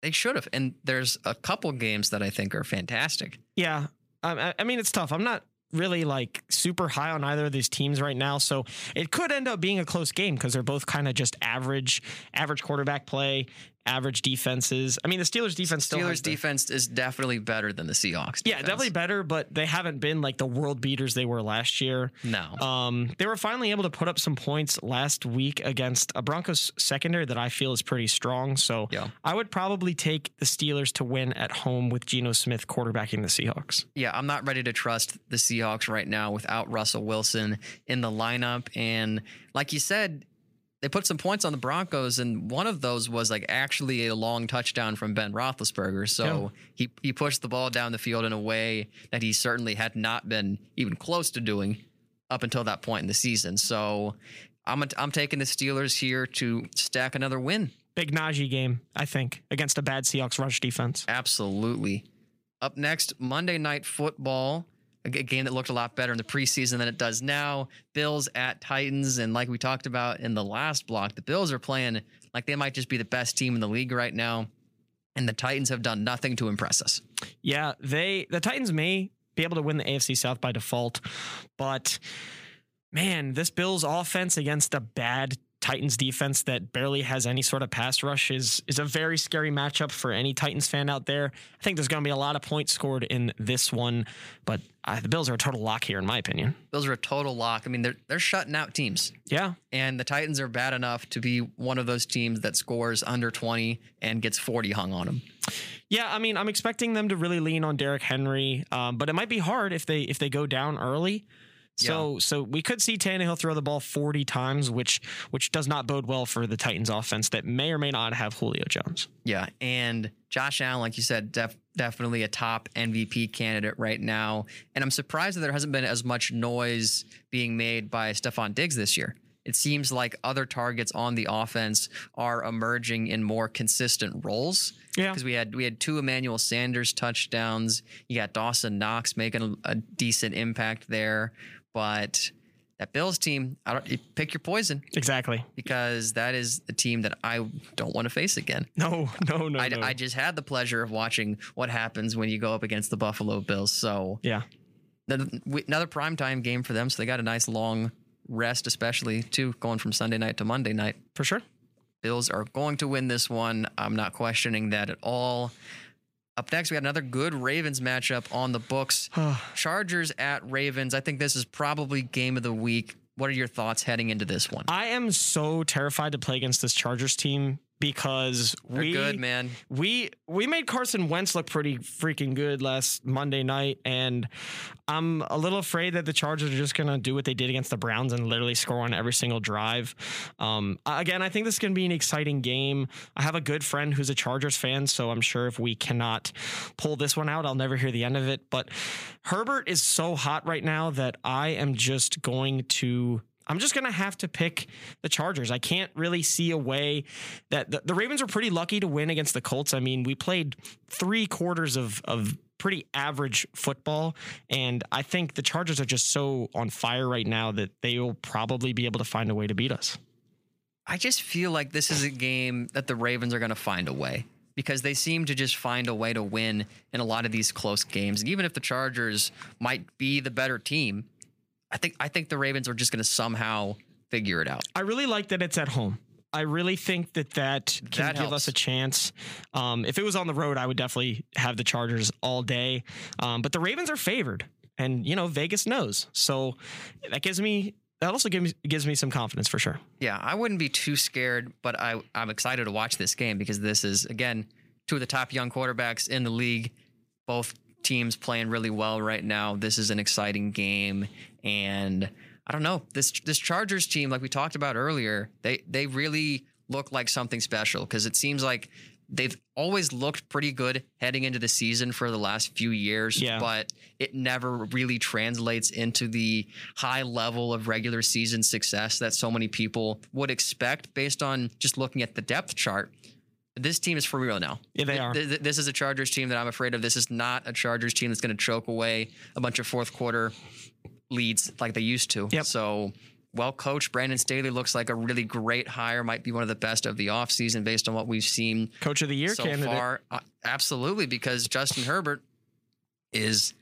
[SPEAKER 1] They should have. And there's a couple games that I think are fantastic.
[SPEAKER 2] Yeah, I, I mean it's tough. I'm not really like super high on either of these teams right now, so it could end up being a close game because they're both kind of just average, average quarterback play, average defenses. I mean the Steelers defense
[SPEAKER 1] Steelers
[SPEAKER 2] the-
[SPEAKER 1] defense is definitely better than the Seahawks.
[SPEAKER 2] Yeah, definitely better, but they haven't been like the world beaters they were last year.
[SPEAKER 1] No.
[SPEAKER 2] Um, they were finally able to put up some points last week against a Broncos secondary that I feel is pretty strong. So
[SPEAKER 1] Yeah.
[SPEAKER 2] I would probably take the Steelers to win at home with Geno Smith quarterbacking the Seahawks.
[SPEAKER 1] Yeah, I'm not ready to trust the Seahawks right now without Russell Wilson in the lineup. And like you said, they put some points on the Broncos, and one of those was like actually a long touchdown from Ben Roethlisberger. So he he pushed the ball down the field in a way that he certainly had not been even close to doing up until that point in the season. So I'm I'm taking the Steelers here to stack another win.
[SPEAKER 2] Big Najee game, I think, against a bad Seahawks rush defense.
[SPEAKER 1] Absolutely. Up next, Monday Night Football, a game that looked a lot better in the preseason than it does now. Bills at Titans. And like we talked about in the last block, the Bills are playing like they might just be the best team in the league right now. And the Titans have done nothing to impress us.
[SPEAKER 2] Yeah, they the Titans may be able to win the AFC South by default, but man, this Bills offense against a bad Titans defense that barely has any sort of pass rush is is a very scary matchup for any Titans fan out there. I think there's going to be a lot of points scored in this one, but uh, the Bills are a total lock here, in my opinion.
[SPEAKER 1] Bills are a total lock. I mean, they're they're shutting out teams,
[SPEAKER 2] Yeah,
[SPEAKER 1] and the Titans are bad enough to be one of those teams that scores under 20 and gets 40 hung on them.
[SPEAKER 2] yeah. I mean, I'm expecting them to really lean on Derrick Henry, um, but it might be hard if they if they go down early. So so we could see Tannehill throw the ball 40 times, which which does not bode well for the Titans offense that may or may not have Julio Jones.
[SPEAKER 1] Yeah, and Josh Allen, like you said, def- definitely a top MVP candidate right now. And I'm surprised that there hasn't been as much noise being made by Stefon Diggs this year. It seems like other targets on the offense are emerging in more consistent roles.
[SPEAKER 2] Yeah.
[SPEAKER 1] because we had we had two Emmanuel Sanders touchdowns. You got Dawson Knox making a, a decent impact there, but that Bills team, I don't you pick your poison
[SPEAKER 2] Exactly.
[SPEAKER 1] because that is the team that I don't want to face again.
[SPEAKER 2] No, no, no,
[SPEAKER 1] I,
[SPEAKER 2] no.
[SPEAKER 1] I just had the pleasure of watching what happens when you go up against the Buffalo Bills. So
[SPEAKER 2] yeah.
[SPEAKER 1] th- another primetime game for them. So they got a nice long rest, especially too, going from Sunday night to Monday night.
[SPEAKER 2] For sure.
[SPEAKER 1] Bills are going to win this one. I'm not questioning that at all. Up next, we got another good Ravens matchup on the books. Chargers at Ravens. I think this is probably game of the week. What are your thoughts heading into this one?
[SPEAKER 2] I am so terrified to play against this Chargers team because
[SPEAKER 1] They're
[SPEAKER 2] we
[SPEAKER 1] good, man.
[SPEAKER 2] we we made Carson Wentz look pretty freaking good last Monday night, and I'm a little afraid that the Chargers are just gonna do what they did against the Browns and literally score on every single drive. Um, again, I think this is gonna be an exciting game. I have a good friend who's a Chargers fan, so I'm sure if we cannot pull this one out, I'll never hear the end of it. But Herbert is so hot right now that I am just going to. I'm just going to have to pick the Chargers. I can't really see a way that the, the Ravens were pretty lucky to win against the Colts. I mean, we played three quarters of, of pretty average football. And I think the Chargers are just so on fire right now that they will probably be able to find a way to beat us.
[SPEAKER 1] I just feel like this is a game that the Ravens are going to find a way because they seem to just find a way to win in a lot of these close games. And even if the Chargers might be the better team, I think I think the Ravens are just going to somehow figure it out.
[SPEAKER 2] I really like that it's at home. I really think that that can
[SPEAKER 1] That
[SPEAKER 2] give
[SPEAKER 1] helps.
[SPEAKER 2] us a chance. Um, if it was on the road, I would definitely have the Chargers all day. Um, but the Ravens are favored, and you know Vegas knows, so that gives me that also gives me, gives me some confidence for sure.
[SPEAKER 1] Yeah, I wouldn't be too scared, but I I'm excited to watch this game because this is again two of the top young quarterbacks in the league. Both teams playing really well right now. This is an exciting game and I don't know. This this Chargers team like we talked about earlier, they they really look like something special because it seems like they've always looked pretty good heading into the season for the last few years,
[SPEAKER 2] Yeah.
[SPEAKER 1] but it never really translates into the high level of regular season success that so many people would expect based on just looking at the depth chart. This team is for real now.
[SPEAKER 2] Yeah, they
[SPEAKER 1] Th-
[SPEAKER 2] are.
[SPEAKER 1] th- This is a Chargers team that I'm afraid of. This is not a Chargers team that's going to choke away a bunch of fourth quarter leads like they used to.
[SPEAKER 2] Yep.
[SPEAKER 1] So well coached. Brandon Staley looks like a really great hire. Might be one of the best of the offseason based on what we've seen
[SPEAKER 2] Coach of the year
[SPEAKER 1] so
[SPEAKER 2] candidate.
[SPEAKER 1] far. Uh, absolutely, because Justin Herbert is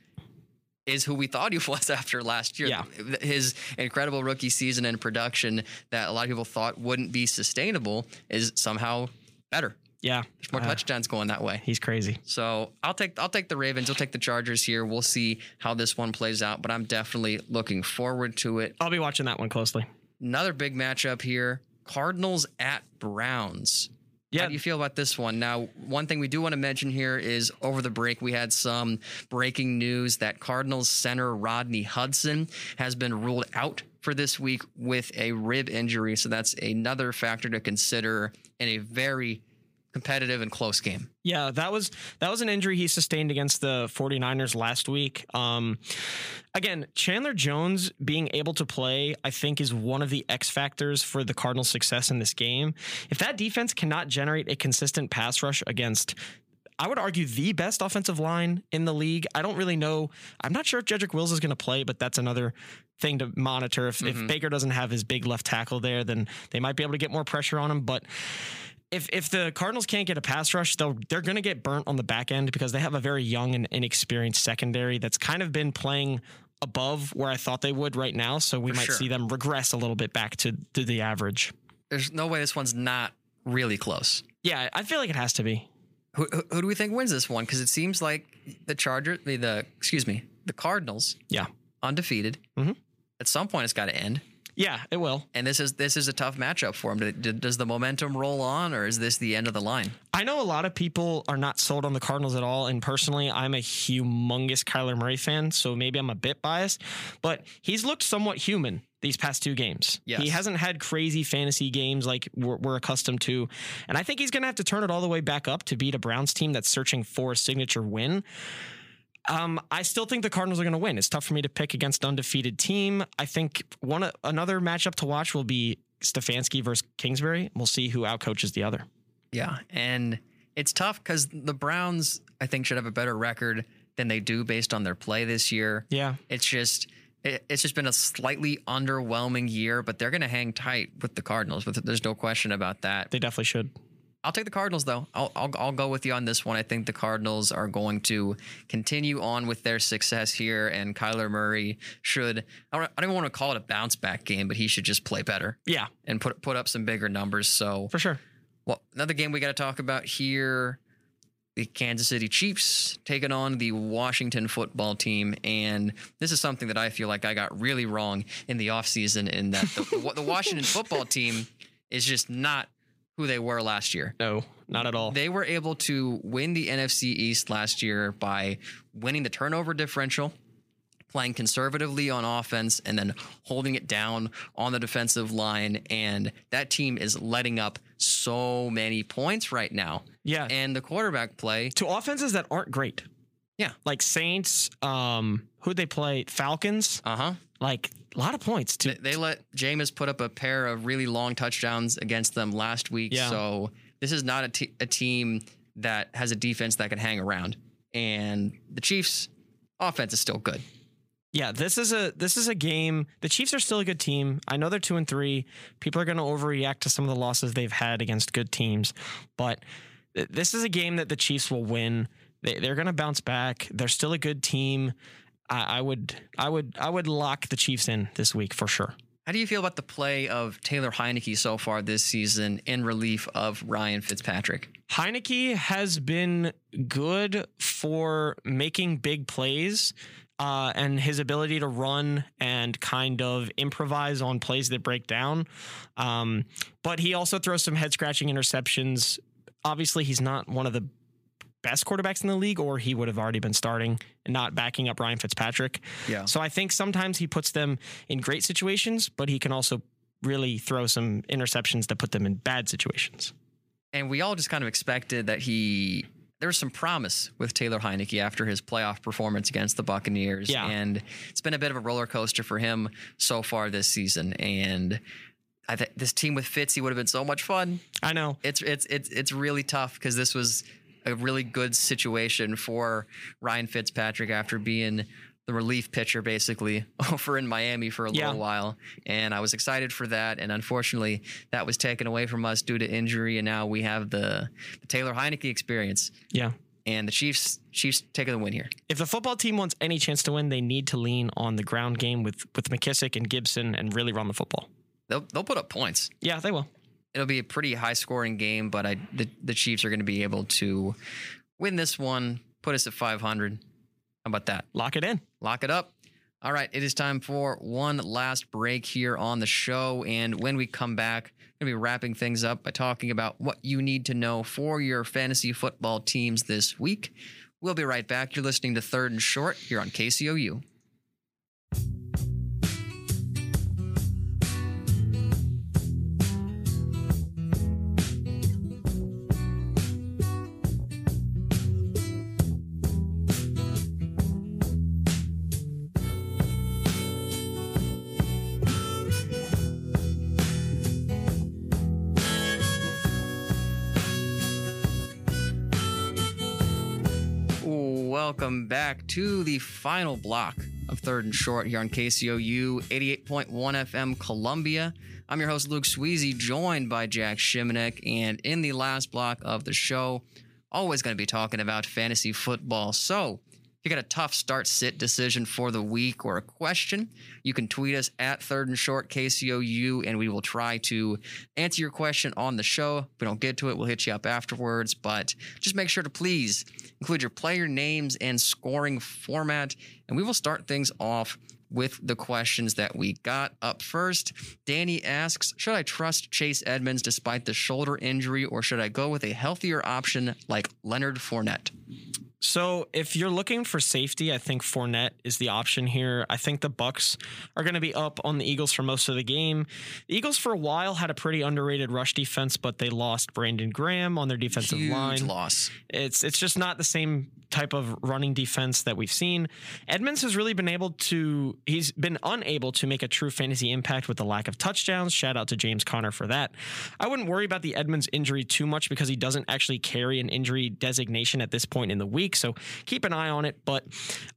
[SPEAKER 1] is who we thought he was after last year.
[SPEAKER 2] Yeah.
[SPEAKER 1] His incredible rookie season and production that a lot of people thought wouldn't be sustainable is somehow better.
[SPEAKER 2] Yeah,
[SPEAKER 1] There's more
[SPEAKER 2] Uh,
[SPEAKER 1] touchdowns going that way.
[SPEAKER 2] He's crazy.
[SPEAKER 1] So I'll take I'll take the Ravens. You'll take the Chargers here. We'll see how this one plays out, but I'm definitely looking forward to it.
[SPEAKER 2] I'll be watching that one closely.
[SPEAKER 1] Another big matchup here: Cardinals at Browns.
[SPEAKER 2] Yeah.
[SPEAKER 1] How do you feel about this one? Now, one thing we do want to mention here is over the break, we had some breaking news that Cardinals center Rodney Hudson has been ruled out for this week with a rib injury. So that's another factor to consider in a very competitive and close game.
[SPEAKER 2] Yeah, that was that was an injury he sustained against the 49ers last week. Um again, Chandler Jones being able to play, I think is one of the X factors for the Cardinals' success in this game. If that defense cannot generate a consistent pass rush against I would argue the best offensive line in the league. I don't really know. I'm not sure if Jedrick Wills is going to play, but that's another thing to monitor. If, if Baker doesn't have his big left tackle there, then they might be able to get more pressure on him. But if if the Cardinals can't get a pass rush, they'll they're going to get burnt on the back end because they have a very young and inexperienced secondary that's kind of been playing above where I thought they would right now. So we
[SPEAKER 1] For
[SPEAKER 2] might
[SPEAKER 1] sure.
[SPEAKER 2] see them regress a little bit back to to the average.
[SPEAKER 1] There's no way this one's not really close.
[SPEAKER 2] Yeah, I feel like it has to be.
[SPEAKER 1] Who, who, who do we think wins this one? Because it seems like the Chargers, the, the excuse me, the Cardinals,
[SPEAKER 2] Yeah.
[SPEAKER 1] undefeated.
[SPEAKER 2] Mhm.
[SPEAKER 1] At some point, it's got to end.
[SPEAKER 2] Yeah, it will.
[SPEAKER 1] And this is this is a tough matchup for him. Does the momentum roll on, or is this the end of the line?
[SPEAKER 2] I know a lot of people are not sold on the Cardinals at all. And personally, I'm a humongous Kyler Murray fan. So maybe I'm a bit biased, but he's looked somewhat human these past two games.
[SPEAKER 1] Yes.
[SPEAKER 2] He hasn't had crazy fantasy games like we're, we're accustomed to. And I think he's going to have to turn it all the way back up to beat a Browns team that's searching for a signature win. Um, I still think the Cardinals are going to win. It's tough for me to pick against an undefeated team. I think one another matchup to watch will be Stefanski versus Kingsbury. We'll see who outcoaches the other.
[SPEAKER 1] Yeah, and it's tough because the Browns, I think, should have a better record than they do based on their play this year.
[SPEAKER 2] Yeah.
[SPEAKER 1] It's just it, it's just been a slightly underwhelming year, but they're going to hang tight with the Cardinals. But there's no question about that.
[SPEAKER 2] They definitely should.
[SPEAKER 1] I'll take the Cardinals though. I'll, I'll I'll go with you on this one. I think the Cardinals are going to continue on with their success here, and Kyler Murray should. I don't, I don't even want to call it a bounce back game, but he should just play better
[SPEAKER 2] Yeah,
[SPEAKER 1] and put put up some bigger numbers. So
[SPEAKER 2] for sure.
[SPEAKER 1] well, another game we got to talk about here the Kansas City Chiefs taking on the Washington football team. And this is something that I feel like I got really wrong in the offseason in that the, the Washington football team is just not who they were last year.
[SPEAKER 2] No, not at all.
[SPEAKER 1] They were able to win the NFC East last year by winning the turnover differential, playing conservatively on offense, and then holding it down on the defensive line. And that team is letting up so many points right now.
[SPEAKER 2] yeah.
[SPEAKER 1] And the quarterback play,
[SPEAKER 2] to offenses that aren't great.
[SPEAKER 1] Yeah.
[SPEAKER 2] Like Saints, um, who'd they play? Falcons.
[SPEAKER 1] uh huh.
[SPEAKER 2] Like a lot of points to
[SPEAKER 1] They, they let Jameis put up a pair of really long touchdowns against them last week.
[SPEAKER 2] Yeah.
[SPEAKER 1] So this is not a, team that has a defense that can hang around. And the Chiefs' offense is still good.
[SPEAKER 2] Yeah, this is a this is a game. The Chiefs are still a good team. I know they're two and three. People are going to overreact to some of the losses they've had against good teams, but th- this is a game that the Chiefs will win. They, they're going to bounce back. They're still a good team. I, I would I would I would lock the Chiefs in this week for sure.
[SPEAKER 1] How do you feel about the play of Taylor Heinicke so far this season in relief of Ryan Fitzpatrick?
[SPEAKER 2] Heinicke has been good for making big plays. Uh, and his ability to run and kind of improvise on plays that break down. Um, but he also throws some head scratching interceptions. Obviously, he's not one of the best quarterbacks in the league, or he would have already been starting and not backing up Ryan Fitzpatrick.
[SPEAKER 1] Yeah.
[SPEAKER 2] So I think sometimes he puts them in great situations, but he can also really throw some interceptions that put them in bad situations.
[SPEAKER 1] And we all just kind of expected that he there was some promise with Taylor Heinicke after his playoff performance against the Buccaneers.
[SPEAKER 2] Yeah.
[SPEAKER 1] And it's been a bit of a roller coaster for him so far this season. And I think this team with Fitzy would have been so much fun.
[SPEAKER 2] I know.
[SPEAKER 1] It's it's it's it's really tough because this was a really good situation for Ryan Fitzpatrick after being the relief pitcher basically over in Miami for a
[SPEAKER 2] Yeah.
[SPEAKER 1] little while. And I was excited for that. And unfortunately, that was taken away from us due to injury. And now we have the, the Taylor Heinicke experience.
[SPEAKER 2] Yeah.
[SPEAKER 1] And the Chiefs Chiefs taking the win here.
[SPEAKER 2] If the football team wants any chance to win, they need to lean on the ground game with with McKissic and Gibson and really run the football.
[SPEAKER 1] They'll they'll put up points.
[SPEAKER 2] Yeah, they will.
[SPEAKER 1] It'll be a pretty high scoring game, but I the, the Chiefs are going to be able to win this one, put us at 500. How about that?
[SPEAKER 2] Lock it in.
[SPEAKER 1] Lock it up. All right, it is time for one last break here on the show. And when we come back, I'm going to be wrapping things up by talking about what you need to know for your fantasy football teams this week. We'll be right back. You're listening to Third and Short here on KCOU. Welcome back to the final block of Third and Short here on KCOU 88.1 FM Columbia. I'm your host, Luke Sweezy, joined by Jack Shimonek. And in the last block of the show, always going to be talking about fantasy football. So you got a tough start sit decision for the week or a question, you can tweet us at third and short KCOU and we will try to answer your question on the show. If we don't get to it, we'll hit you up afterwards. But just make sure to please include your player names and scoring format. And we will start things off with the questions that we got up first. Danny asks Should I trust Chase Edmonds despite the shoulder injury, or should I go with a healthier option like Leonard Fournette?
[SPEAKER 2] So if you're looking for safety, I think Fournette is the option here. I think the Bucks are going to be up on the Eagles for most of the game. The Eagles for a while had a pretty underrated rush defense, but they lost Brandon Graham on their defensive
[SPEAKER 1] Huge
[SPEAKER 2] line.
[SPEAKER 1] loss.
[SPEAKER 2] It's it's just not the same type of running defense that we've seen. Edmonds has really been able to he's been unable to make a true fantasy impact with the lack of touchdowns. Shout out to James Conner for that. I wouldn't worry about the Edmonds injury too much because he doesn't actually carry an injury designation at this point in the week. So keep an eye on it. But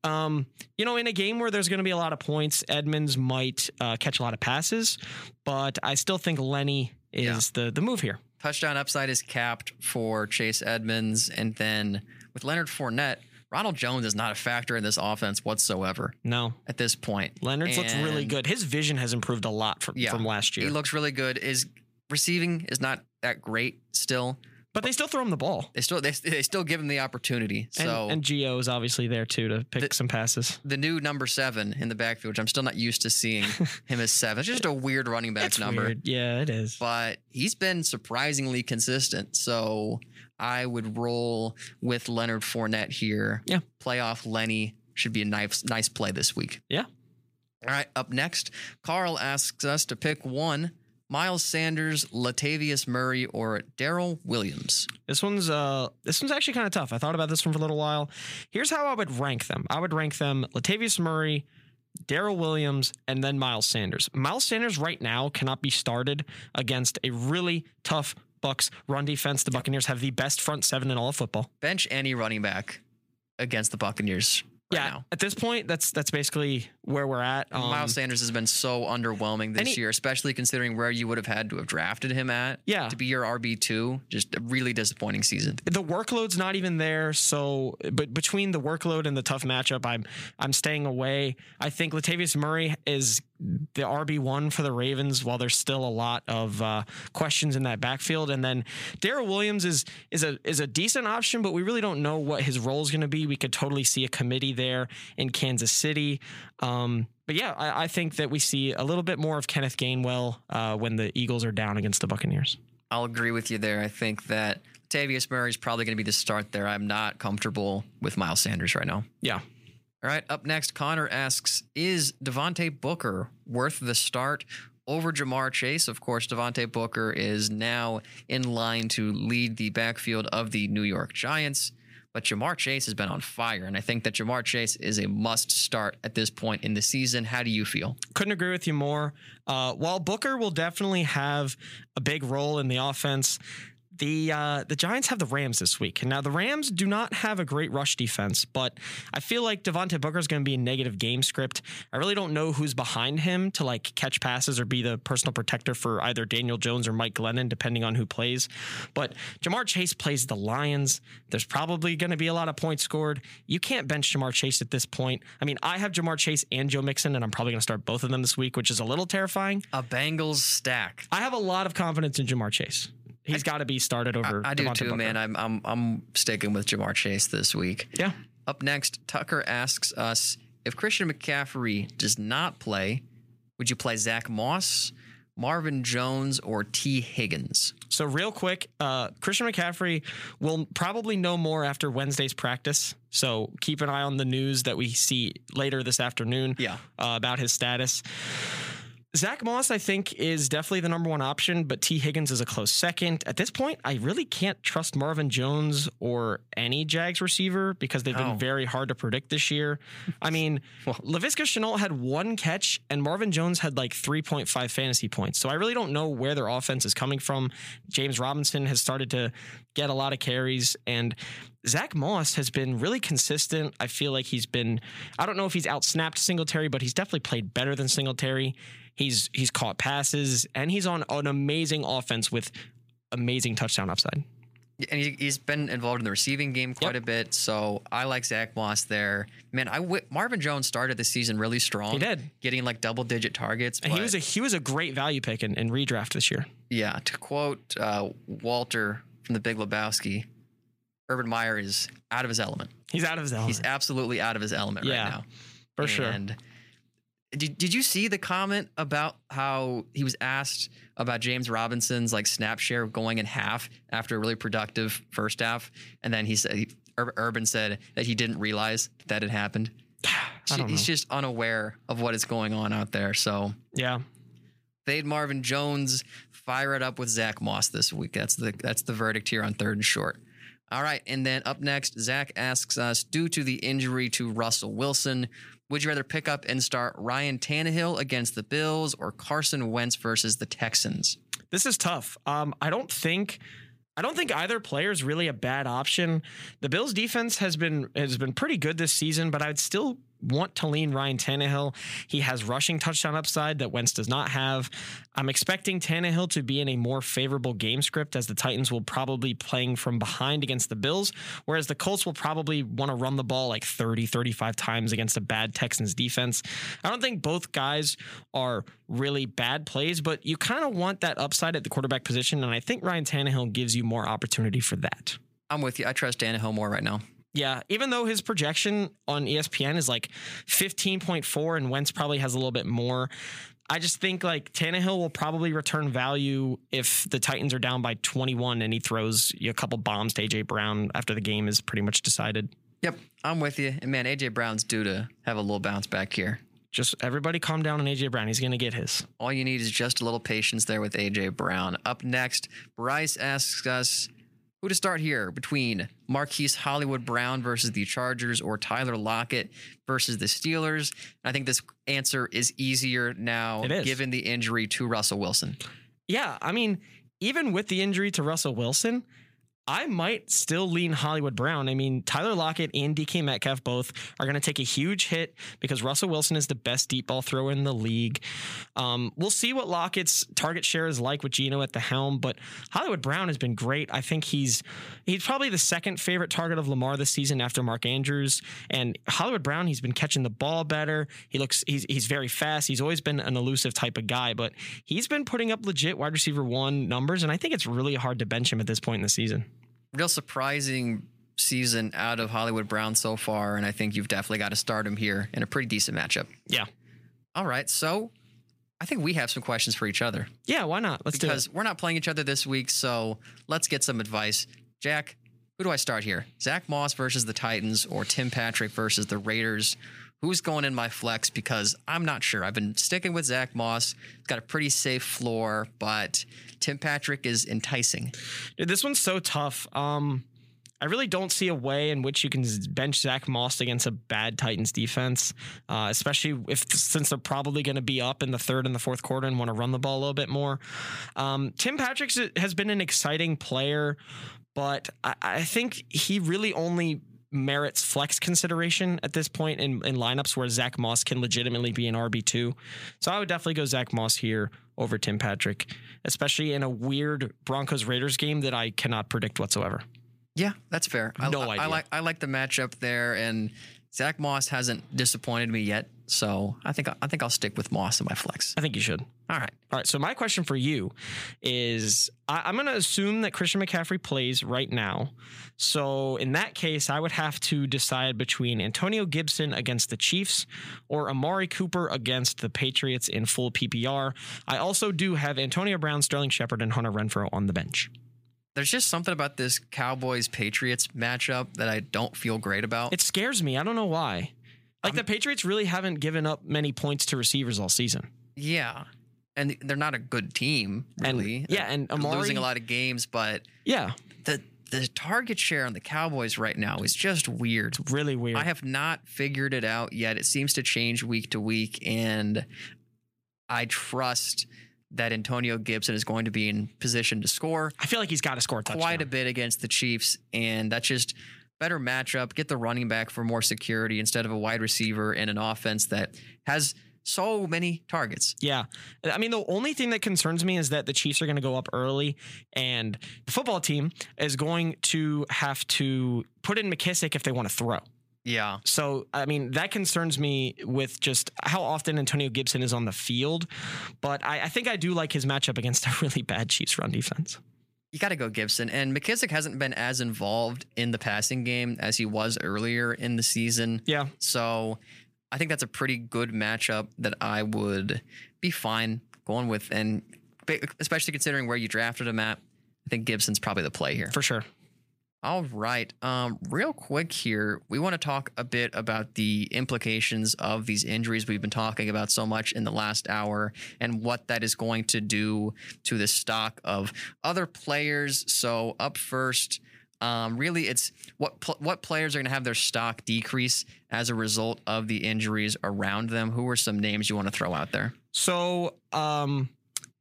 [SPEAKER 2] um, you know, in a game where there's going to be a lot of points, Edmonds might uh, catch a lot of passes, but I still think Lenny is the the move here.
[SPEAKER 1] Touchdown upside is capped for Chase Edmonds. And then with Leonard Fournette, Ronald Jones is not a factor in this offense whatsoever
[SPEAKER 2] No,
[SPEAKER 1] at this point.
[SPEAKER 2] Leonard's looks really good. His vision has improved a lot from,
[SPEAKER 1] Yeah.
[SPEAKER 2] from last year.
[SPEAKER 1] He looks really good. His receiving is not that great still.
[SPEAKER 2] But they still throw him the ball.
[SPEAKER 1] They still they, they still give him the opportunity. So
[SPEAKER 2] and Gio is obviously there too to pick
[SPEAKER 1] The-
[SPEAKER 2] some passes.
[SPEAKER 1] the new number seven in the backfield, which I'm still not used to seeing him as seven. It's just a weird running back
[SPEAKER 2] It's
[SPEAKER 1] number.
[SPEAKER 2] weird. Yeah, it is.
[SPEAKER 1] But he's been surprisingly consistent. So I would roll with Leonard Fournette here.
[SPEAKER 2] Yeah.
[SPEAKER 1] Playoff Lenny should be a nice nice play this week.
[SPEAKER 2] Yeah.
[SPEAKER 1] All right, up next, Carl asks us to pick one. Miles Sanders, Latavius Murray, or Darrel Williams.
[SPEAKER 2] This one's uh this one's actually kind of tough. I thought about this one for a little while. Here's how I would rank them. I would rank them Latavius Murray, Darrel Williams, and then Miles Sanders. Miles Sanders right now cannot be started against a really tough Bucks run defense. The Buccaneers have the best front seven in all of football.
[SPEAKER 1] Bench any running back against the Buccaneers right
[SPEAKER 2] yeah,
[SPEAKER 1] now.
[SPEAKER 2] at this point, that's that's basically where we're at. Um,
[SPEAKER 1] Miles Sanders has been so underwhelming this
[SPEAKER 2] he-
[SPEAKER 1] year, especially considering where you would have had to have drafted him at.
[SPEAKER 2] Yeah.
[SPEAKER 1] To be your RB2. Just a really disappointing season.
[SPEAKER 2] the workload's not even there. So, but between the workload and the tough matchup, I'm I'm staying away. I think Latavius Murray is the RB one for the Ravens, while there's still a lot of uh, questions in that backfield. And then Darrel Williams is is a is a decent option, but we really don't know what his role is going to be. We could totally see a committee there in Kansas City. Um, but yeah, I, I think that we see a little bit more of Kenneth Gainwell uh, when the Eagles are down against the Buccaneers.
[SPEAKER 1] I'll agree with you there. I think that Tavius Murray is probably going to be the start there. I'm not comfortable with Miles Sanders right now.
[SPEAKER 2] Yeah.
[SPEAKER 1] All right, up next, Connor asks Is Devontae Booker worth the start over Ja'Marr Chase? Of course, Devontae Booker is now in line to lead the backfield of the New York Giants. But Ja'Marr Chase has been on fire, and I think that Ja'Marr Chase is a must start at this point in the season. How do you feel?
[SPEAKER 2] couldn't agree with you more. Uh, while Booker will definitely have a big role in the offense, the uh, the Giants have the Rams this week. Now the Rams do not have a great rush defense, but I feel like Devontae Booker is going to be a negative game script. I really don't know who's behind him to like catch passes or be the personal protector for either Daniel Jones or Mike Glennon, depending on who plays. But Ja'Marr Chase plays the Lions. There's probably going to be a lot of points scored. You can't bench Ja'Marr Chase at this point. I mean, I have Ja'Marr Chase and Joe Mixon, and I'm probably going to start both of them this week, which is a little terrifying.
[SPEAKER 1] A Bengals stack.
[SPEAKER 2] I have a lot of confidence in Ja'Marr Chase. He's got to be started over.
[SPEAKER 1] I do
[SPEAKER 2] Devontae
[SPEAKER 1] too,
[SPEAKER 2] Booker.
[SPEAKER 1] man. I'm I'm I'm sticking with Ja'Marr Chase this week.
[SPEAKER 2] Yeah.
[SPEAKER 1] Up next, Tucker asks us if Christian McCaffrey does not play, would you play Zach Moss, Marvin Jones, or Tee Higgins?
[SPEAKER 2] So real quick, uh, Christian McCaffrey will probably know more after Wednesday's practice. So keep an eye on the news that we see later this afternoon.
[SPEAKER 1] Yeah.
[SPEAKER 2] uh, about his status. Zach Moss, I think, is definitely the number one option, but Tee Higgins is a close second. At this point, I really can't trust Marvin Jones or any Jags receiver because they've
[SPEAKER 1] Oh.
[SPEAKER 2] been very hard to predict this year. I mean, well, Laviska Shenault had one catch, and Marvin Jones had like 3.5 fantasy points. So I really don't know where their offense is coming from. James Robinson has started to get a lot of carries, and Zach Moss has been really consistent. I feel like he's been, I don't know if he's outsnapped Singletary, but he's definitely played better than Singletary. He's he's caught passes and he's on an amazing offense with amazing touchdown upside.
[SPEAKER 1] And he, he's been involved in the receiving game quite
[SPEAKER 2] Yep.
[SPEAKER 1] a bit, so I like Zach Moss there. Man, I w- Marvin Jones started the season really strong.
[SPEAKER 2] He did.
[SPEAKER 1] getting like double digit targets.
[SPEAKER 2] And he was a he was a great value pick in, in redraft this year.
[SPEAKER 1] Yeah, to quote uh, Walter from The Big Lebowski, Urban Meyer is out of his element.
[SPEAKER 2] He's out of his element.
[SPEAKER 1] He's absolutely out of his element
[SPEAKER 2] Yeah,
[SPEAKER 1] right now.
[SPEAKER 2] for sure.
[SPEAKER 1] And did, did you see the comment about how he was asked about James Robinson's like snap share going in half after a really productive first half, and then he said Urban said that he didn't realize that it happened. He's just unaware of what is going on out there. So
[SPEAKER 2] Yeah.
[SPEAKER 1] fade Marvin Jones, fire it up with Zach Moss this week. That's the that's the verdict here on third and short. All right, and then up next, Zach asks us, due to the injury to Russell Wilson, would you rather pick up and start Ryan Tannehill against the Bills or Carson Wentz versus the Texans?
[SPEAKER 2] This is tough. Um, I don't think I don't think either player is really a bad option. The Bills defense has been has been pretty good this season, but I'd still want to lean Ryan Tannehill. He has rushing touchdown upside that Wentz does not have. I'm expecting Tannehill to be in a more favorable game script as the Titans will probably playing from behind against the Bills, whereas the Colts will probably want to run the ball like 30, 35 times against a bad Texans defense. I don't think both guys are really bad plays, but you kind of want that upside at the quarterback position, and I think Ryan Tannehill gives you more opportunity for that.
[SPEAKER 1] I'm with you. I trust Tannehill more right now.
[SPEAKER 2] Yeah, even though his projection on ESPN is like 15.4 and Wentz probably has a little bit more, I just think like Tannehill will probably return value if the Titans are down by 21 and he throws a couple bombs to AJ Brown after the game is pretty much decided.
[SPEAKER 1] Yep, I'm with you. And man, AJ Brown's due to have a little bounce back here.
[SPEAKER 2] Just everybody calm down on AJ Brown. He's going to get his.
[SPEAKER 1] All you need is just a little patience there with AJ Brown. Up next, Bryce asks us who to start here between Marquise Hollywood Brown versus the Chargers or Tyler Lockett versus the Steelers. I think this answer is easier now
[SPEAKER 2] is.
[SPEAKER 1] given the injury to Russell Wilson.
[SPEAKER 2] Yeah, I mean, even with the injury to Russell Wilson, I might still lean Hollywood Brown. I mean, Tyler Lockett and DK Metcalf both are going to take a huge hit because Russell Wilson is the best deep ball thrower in the league. Um, we'll see what Lockett's target share is like with Geno at the helm, but Hollywood Brown has been great. I think he's he's probably the second favorite target of Lamar this season after Mark Andrews. And Hollywood Brown, he's been catching the ball better. He looks he's he's very fast. He's always been an elusive type of guy, but he's been putting up legit wide receiver one numbers, and I think it's really hard to bench him at this point in the season.
[SPEAKER 1] Real surprising season out of Hollywood Brown so far, and I think you've definitely got to start him here in a pretty decent matchup.
[SPEAKER 2] Yeah.
[SPEAKER 1] All right, so I think we have some questions for each other.
[SPEAKER 2] Yeah, why not? Let's do it.
[SPEAKER 1] because we're not playing each other this week. So let's get some advice. Jack, who do I start here? Zach Moss versus the Titans or Tim Patrick versus the Raiders? Who's going in my flex? Because I'm not sure. I've been sticking with Zach Moss. He's got a pretty safe floor, but Tim Patrick is enticing.
[SPEAKER 2] Dude, this one's so tough. Um, I really don't see a way in which you can bench Zach Moss against a bad Titans defense, uh, especially if since they're probably going to be up in the third and the fourth quarter and want to run the ball a little bit more. Um, Tim Patrick has been an exciting player, but I, I think he really only merits flex consideration at this point in, in lineups where Zach Moss can legitimately be an RB2. So I would definitely go Zach Moss here over Tim Patrick, especially in a weird Broncos Raiders game that I cannot predict whatsoever.
[SPEAKER 1] Yeah, that's fair. I,
[SPEAKER 2] No
[SPEAKER 1] I- I
[SPEAKER 2] idea.
[SPEAKER 1] like I like the matchup there, and Zach Moss hasn't disappointed me yet. So I think I think I'll stick with Moss in my flex.
[SPEAKER 2] I think you should.
[SPEAKER 1] All right.
[SPEAKER 2] All right. So my question for you is I, I'm going to assume that Christian McCaffrey plays right now. So in that case, I would have to decide between Antonio Gibson against the Chiefs or Amari Cooper against the Patriots in full PPR. I also do have Antonio Brown, Sterling Shepard, and Hunter Renfrow on the bench.
[SPEAKER 1] There's just something about this Cowboys Patriots matchup that I don't feel great about.
[SPEAKER 2] It scares me. I don't know why. Like the Patriots really haven't given up many points to receivers all season.
[SPEAKER 1] Yeah. And they're not a good team,
[SPEAKER 2] And-
[SPEAKER 1] really.
[SPEAKER 2] yeah, and
[SPEAKER 1] They're
[SPEAKER 2] Amari-
[SPEAKER 1] losing a lot of games, but
[SPEAKER 2] Yeah,
[SPEAKER 1] the the target share on the Cowboys right now is just weird.
[SPEAKER 2] It's really weird.
[SPEAKER 1] I have not figured it out yet. It seems to change week to week, and I trust that Antonio Gibson is going to be in position to score
[SPEAKER 2] I feel like he's got to score a
[SPEAKER 1] quite a bit against the Chiefs, and that's just better matchup. Get the running back for more security instead of a wide receiver and an offense that has so many targets.
[SPEAKER 2] Yeah. I mean, the only thing that concerns me is that the Chiefs are going to go up early and the football team is going to have to put in McKissic if they want to throw.
[SPEAKER 1] Yeah.
[SPEAKER 2] So, I mean, that concerns me with just how often Antonio Gibson is on the field. But I, I think I do like his matchup against a really bad Chiefs run defense.
[SPEAKER 1] You got to go Gibson. And McKissic hasn't been as involved in the passing game as he was earlier in the season.
[SPEAKER 2] Yeah.
[SPEAKER 1] So I think that's a pretty good matchup that I would be fine going with. And especially considering where you drafted him at, I think Gibson's probably the play here.
[SPEAKER 2] For sure.
[SPEAKER 1] All right. Um, real quick here, we want to talk a bit about the implications of these injuries we've been talking about so much in the last hour and what that is going to do to the stock of other players. So, up first, um, really, it's what pl- what players are going to have their stock decrease as a result of the injuries around them. Who are some names you want to throw out there?
[SPEAKER 2] So, um,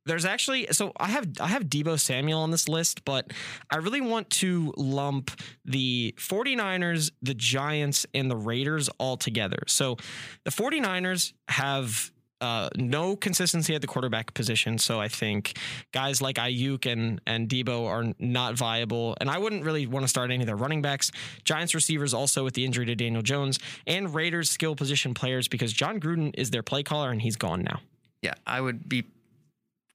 [SPEAKER 2] there's actually so I have I have Deebo Samuel on this list, but I really want to lump the 49ers, the Giants, and the Raiders all together. So the 49ers have uh, no consistency at the quarterback position. So I think guys like Aiyuk and and Deebo are not viable, and I wouldn't really want to start any of their running backs. Giants receivers also with the injury to Daniel Jones, and Raiders skill position players because Jon Gruden is their play caller and he's gone now.
[SPEAKER 1] Yeah, I would be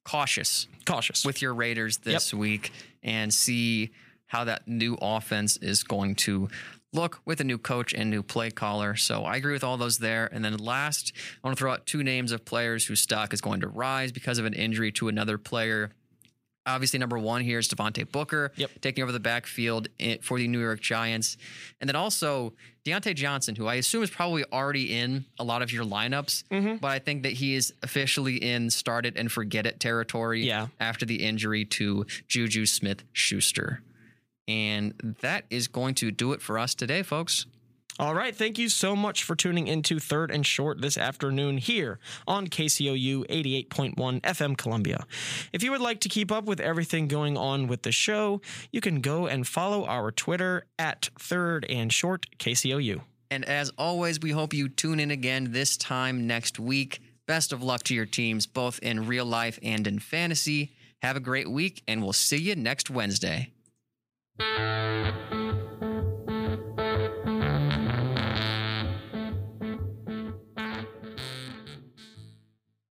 [SPEAKER 1] cautious
[SPEAKER 2] cautious
[SPEAKER 1] with your Raiders this yep. week and see how that new offense is going to look with a new coach and new play caller. So I agree with all those there. And then last, I want to throw out two names of players whose stock is going to rise because of an injury to another player. Obviously, number one here is Devontae Booker
[SPEAKER 2] yep.
[SPEAKER 1] taking over the backfield for the New York Giants. And then also Diontae Johnson, who I assume is probably already in a lot of your lineups,
[SPEAKER 2] mm-hmm.
[SPEAKER 1] but I think that he is officially in start it and forget it territory
[SPEAKER 2] yeah.
[SPEAKER 1] after the injury to Juju Smith Schuster. And that is going to do it for us today, folks.
[SPEAKER 2] All right. Thank you so much for tuning into Third and Short this afternoon here on KCOU 88.1 FM Columbia. If you would like to keep up with everything going on with the show, you can go and follow our Twitter at Third and Short KCOU.
[SPEAKER 1] And as always, we hope you tune in again this time next week. Best of luck to your teams, both in real life and in fantasy. Have a great week, and we'll see you next Wednesday.